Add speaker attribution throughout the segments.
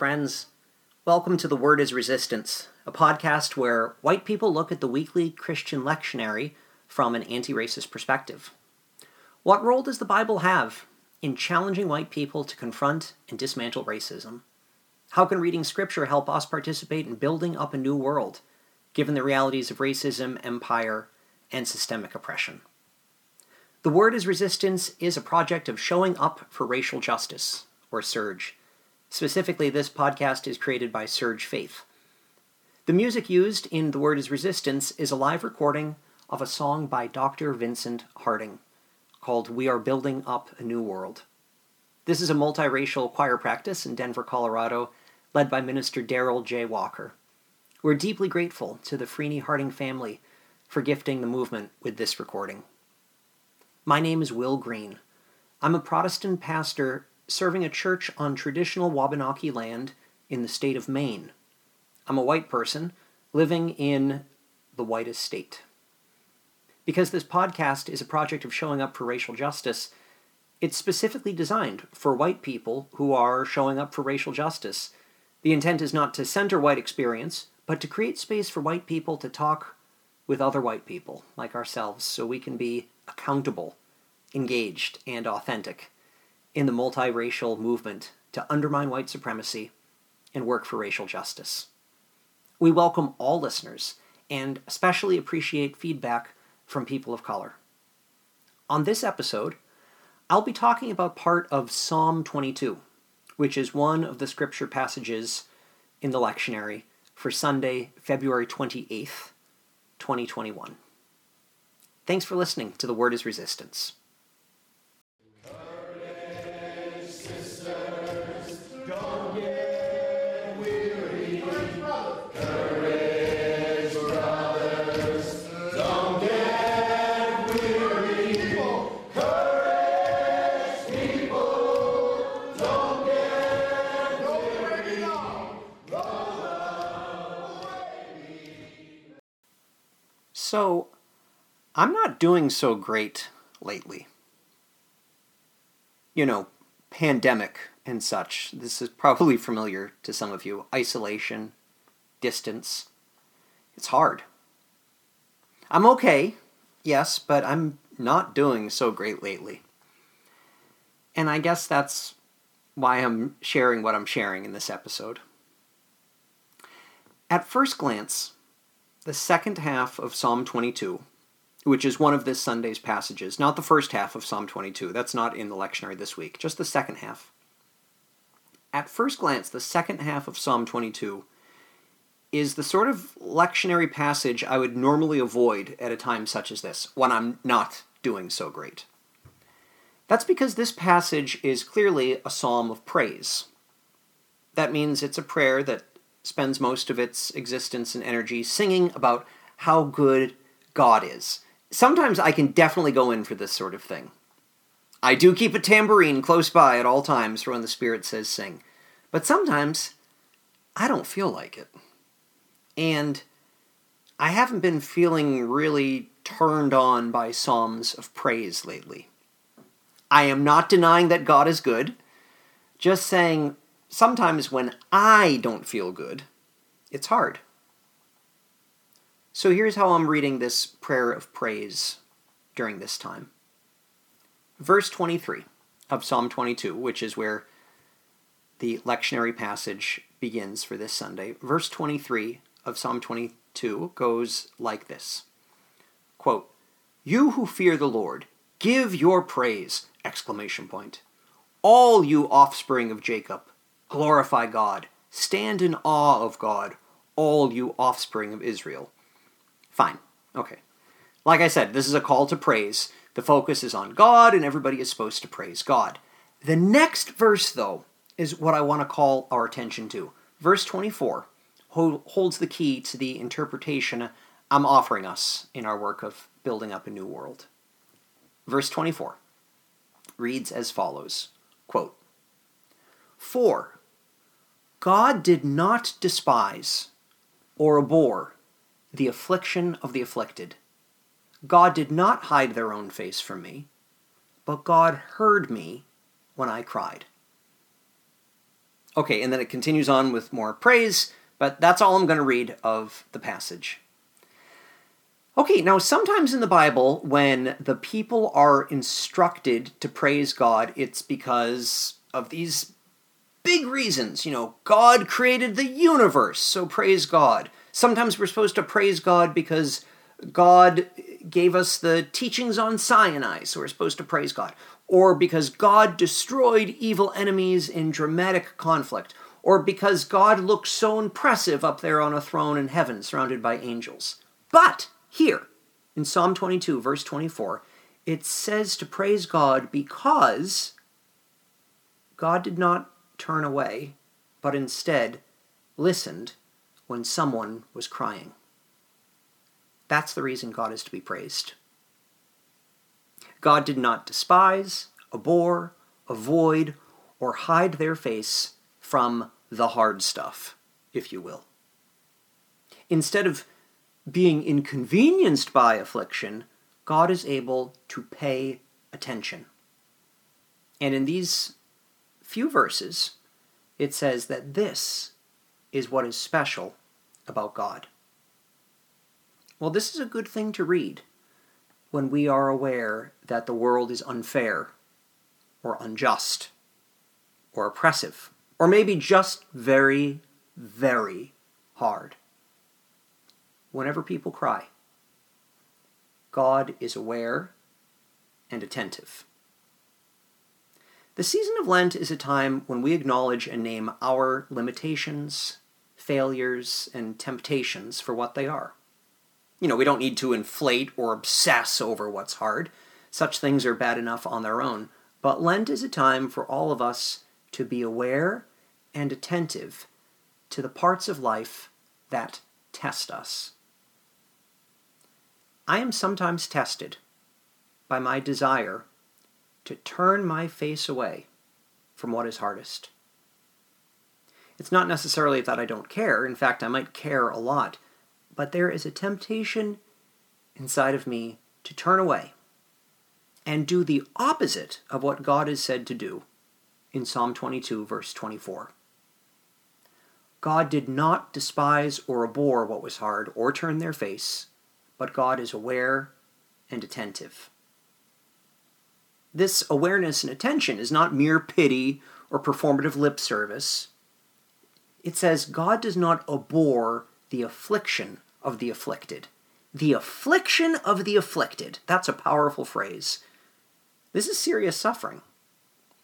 Speaker 1: Friends. Welcome to The Word is Resistance, a podcast where white people look at the weekly Christian lectionary from an anti racist perspective. What role does the Bible have in challenging white people to confront and dismantle racism? How can reading Scripture help us participate in building up a new world, given the realities of racism, empire, and systemic oppression? The Word is Resistance is a project of showing up for racial justice, or SURJ. Specifically, this podcast is created by SURJ Faith. The music used in The Word is Resistance is a live recording of a song by Dr. Vincent Harding called We Are Building Up a New World. This is a multiracial choir practice in Denver, Colorado, led by Minister Daryl J. Walker. We're deeply grateful to the Freeney Harding family for gifting the movement with this recording. My name is Will Green. I'm a Protestant pastor serving a church on traditional Wabanaki land in the state of Maine. I'm a white person living in the whitest state. Because this podcast is a project of showing up for racial justice, it's specifically designed for white people who are showing up for racial justice. The intent is not to center white experience, but to create space for white people to talk with other white people like ourselves so we can be accountable, engaged, and authentic in the multiracial movement to undermine white supremacy and work for racial justice. We welcome all listeners and especially appreciate feedback from people of color. On this episode, I'll be talking about part of Psalm 22, which is one of the scripture passages in the lectionary for Sunday, February 28th, 2021. Thanks for listening to The Word is Resistance. Doing so great lately. You know, pandemic and such. This is probably familiar to some of you. Isolation, distance. It's hard. I'm okay, yes, but I'm not doing so great lately. And I guess that's why I'm sharing what I'm sharing in this episode. At first glance, the second half of Psalm 22, which is one of this Sunday's passages, not the first half of Psalm 22, that's not in the lectionary this week, just the second half. At first glance, the second half of Psalm 22 is the sort of lectionary passage I would normally avoid at a time such as this, when I'm not doing so great. That's because this passage is clearly a psalm of praise. That means it's a prayer that spends most of its existence and energy singing about how good God is. Sometimes I can definitely go in for this sort of thing. I do keep a tambourine close by at all times for when the Spirit says sing. But sometimes I don't feel like it. And I haven't been feeling really turned on by psalms of praise lately. I am not denying that God is good, just saying sometimes when I don't feel good, it's hard. So here's how I'm reading this prayer of praise during this time. Verse 23 of Psalm 22, which is where the lectionary passage begins for this Sunday. Verse 23 of Psalm 22 goes like this quote, You who fear the Lord, give your praise! Exclamation point. All you offspring of Jacob, Glorify God. Stand in awe of God, all you offspring of Israel. Fine. Okay. Like I said, this is a call to praise. The focus is on God, and everybody is supposed to praise God. The next verse, though, is what I want to call our attention to. Verse 24 holds the key to the interpretation I'm offering us in our work of building up a new world. Verse 24 reads as follows quote, For God did not despise or abhor the affliction of the afflicted. God did not hide their own face from me, but God heard me when I cried. Okay, and then it continues on with more praise, but that's all I'm going to read of the passage. Okay, now sometimes in the Bible, when the people are instructed to praise God, it's because of these big reasons. You know, God created the universe, so praise God. Sometimes we're supposed to praise God because God gave us the teachings on Sinai, so we're supposed to praise God. Or because God destroyed evil enemies in dramatic conflict. Or because God looks so impressive up there on a throne in heaven surrounded by angels. But here, in Psalm 22, verse 24, it says to praise God because God did not turn away, but instead listened when someone was crying. That's the reason God is to be praised. God did not despise, abhor, avoid, or hide their face from the hard stuff, if you will. Instead of being inconvenienced by affliction, God is able to pay attention. And in these few verses, it says that this is what is special about God. Well, this is a good thing to read when we are aware that the world is unfair or unjust or oppressive or maybe just very, very hard. Whenever people cry, God is aware and attentive. The season of Lent is a time when we acknowledge and name our limitations, failures, and temptations for what they are. You know, we don't need to inflate or obsess over what's hard. Such things are bad enough on their own. But Lent is a time for all of us to be aware and attentive to the parts of life that test us. I am sometimes tested by my desire to turn my face away from what is hardest. It's not necessarily that I don't care, in fact, I might care a lot, but there is a temptation inside of me to turn away and do the opposite of what God is said to do in Psalm 22, verse 24. God did not despise or abhor what was hard or turn their face, but God is aware and attentive. This awareness and attention is not mere pity or performative lip service. It says God does not abhor the affliction of the afflicted. The affliction of the afflicted. That's a powerful phrase. This is serious suffering.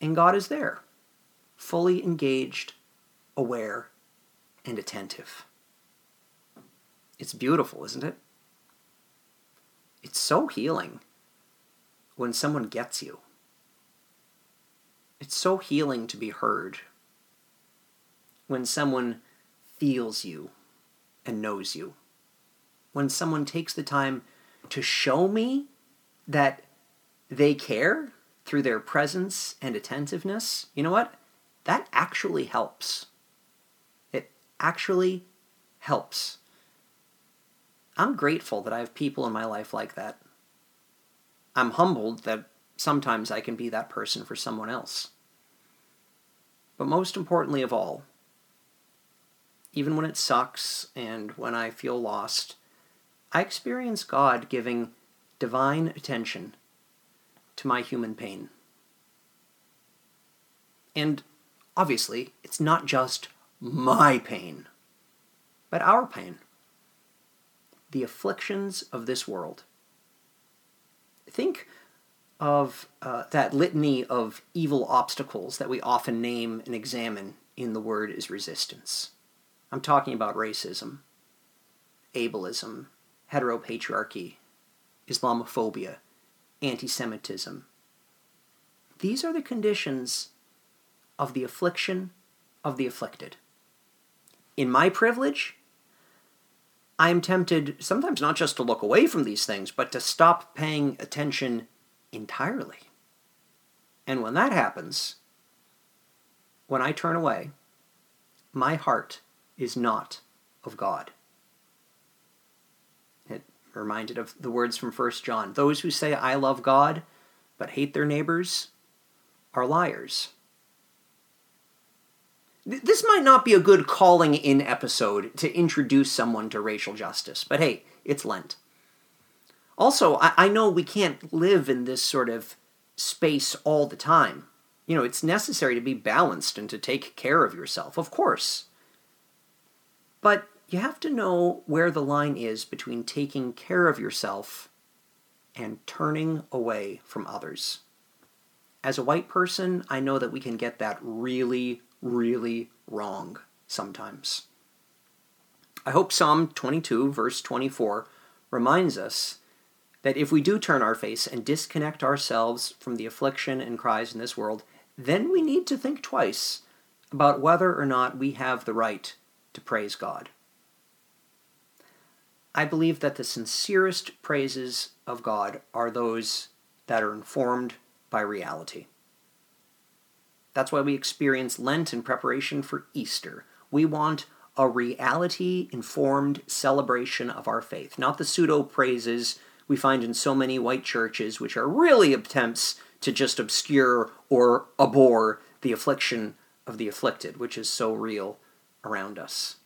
Speaker 1: And God is there, fully engaged, aware, and attentive. It's beautiful, isn't it? It's so healing when someone gets you. It's so healing to be heard when someone feels you and knows you when someone takes the time to show me that they care through their presence and attentiveness, you know what? That actually helps. It actually helps. I'm grateful that I have people in my life like that. I'm humbled that sometimes I can be that person for someone else. But most importantly of all, even when it sucks and when I feel lost, I experience God giving divine attention to my human pain. And obviously, it's not just my pain, but our pain. The afflictions of this world. Think of uh, that litany of evil obstacles that we often name and examine in the word is resistance. I'm talking about racism, ableism, heteropatriarchy, Islamophobia, anti Semitism. These are the conditions of the affliction of the afflicted. In my privilege, I am tempted sometimes not just to look away from these things, but to stop paying attention entirely. And when that happens, when I turn away, my heart is not of God It reminded of the words from 1 John. Those who say, I love God, but hate their neighbors, are liars. This might not be a good calling in episode to introduce someone to racial justice, but hey, it's Lent. Also, I, I know we can't live in this sort of space all the time. You know, it's necessary to be balanced and to take care of yourself, of course. But you have to know where the line is between taking care of yourself and turning away from others. As a white person, I know that we can get that really, really wrong sometimes. I hope Psalm 22, verse 24, reminds us that if we do turn our face and disconnect ourselves from the affliction and cries in this world, then we need to think twice about whether or not we have the right to praise God. I believe that the sincerest praises of God are those that are informed by reality. That's why we experience Lent in preparation for Easter. We want a reality informed celebration of our faith, not the pseudo praises we find in so many white churches, which are really attempts to just obscure or abhor the affliction of the afflicted, which is so real around us.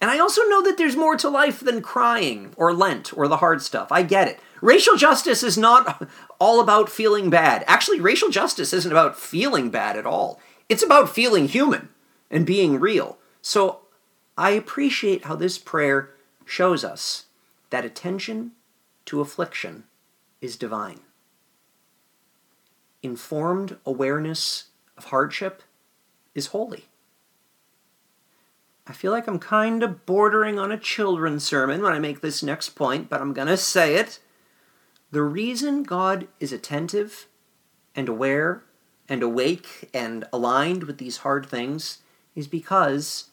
Speaker 1: And I also know that there's more to life than crying or Lent or the hard stuff. I get it. Racial justice is not all about feeling bad. Actually, racial justice isn't about feeling bad at all. It's about feeling human and being real. So I appreciate how this prayer shows us that attention to affliction is divine. Informed awareness of hardship is holy. I feel like I'm kind of bordering on a children's sermon when I make this next point, but I'm going to say it. The reason God is attentive and aware and awake and aligned with these hard things is because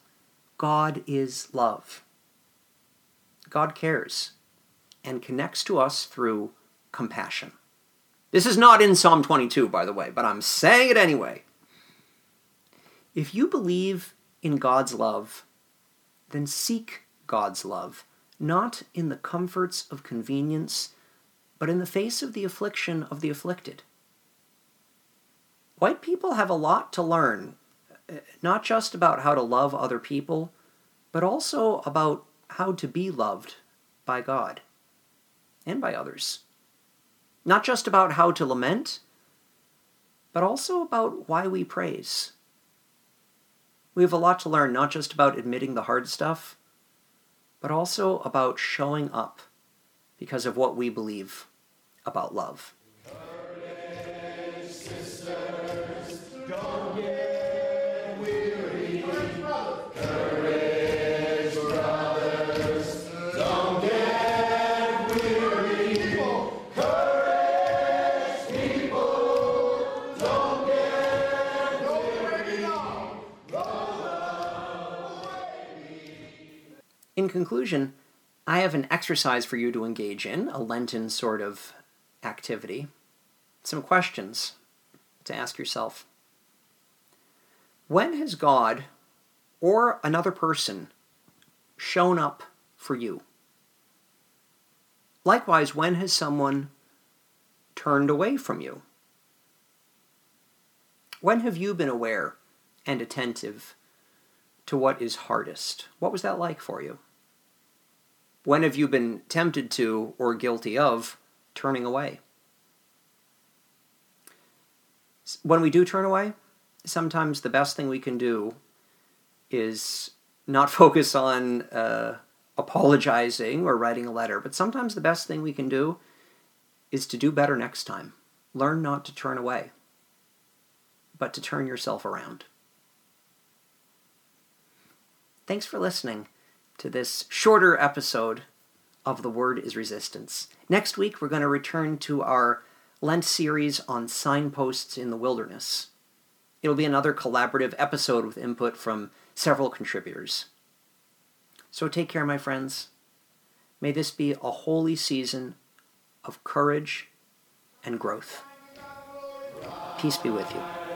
Speaker 1: God is love. God cares and connects to us through compassion. This is not in Psalm 22, by the way, but I'm saying it anyway. If you believe in God's love, then seek God's love, not in the comforts of convenience, but in the face of the affliction of the afflicted. White people have a lot to learn, eh, not just about how to love other people, but also about how to be loved by God and by others. Not just about how to lament, but also about why we praise. We have a lot to learn, not just about admitting the hard stuff, but also about showing up because of what we believe about love. In conclusion, I have an exercise for you to engage in, a Lenten sort of activity. Some questions to ask yourself. When has God or another person shown up for you? Likewise, when has someone turned away from you? When have you been aware and attentive to what is hardest? What was that like for you? When have you been tempted to or guilty of turning away? When we do turn away, sometimes the best thing we can do is not focus on uh, apologizing or writing a letter, but sometimes the best thing we can do is to do better next time. Learn not to turn away, but to turn yourself around. Thanks for listening to this shorter episode of The Word is Resistance. Next week, we're going to return to our Lent series on signposts in the wilderness. It'll be another collaborative episode with input from several contributors. So take care, my friends. May this be a holy season of courage and growth. Peace be with you.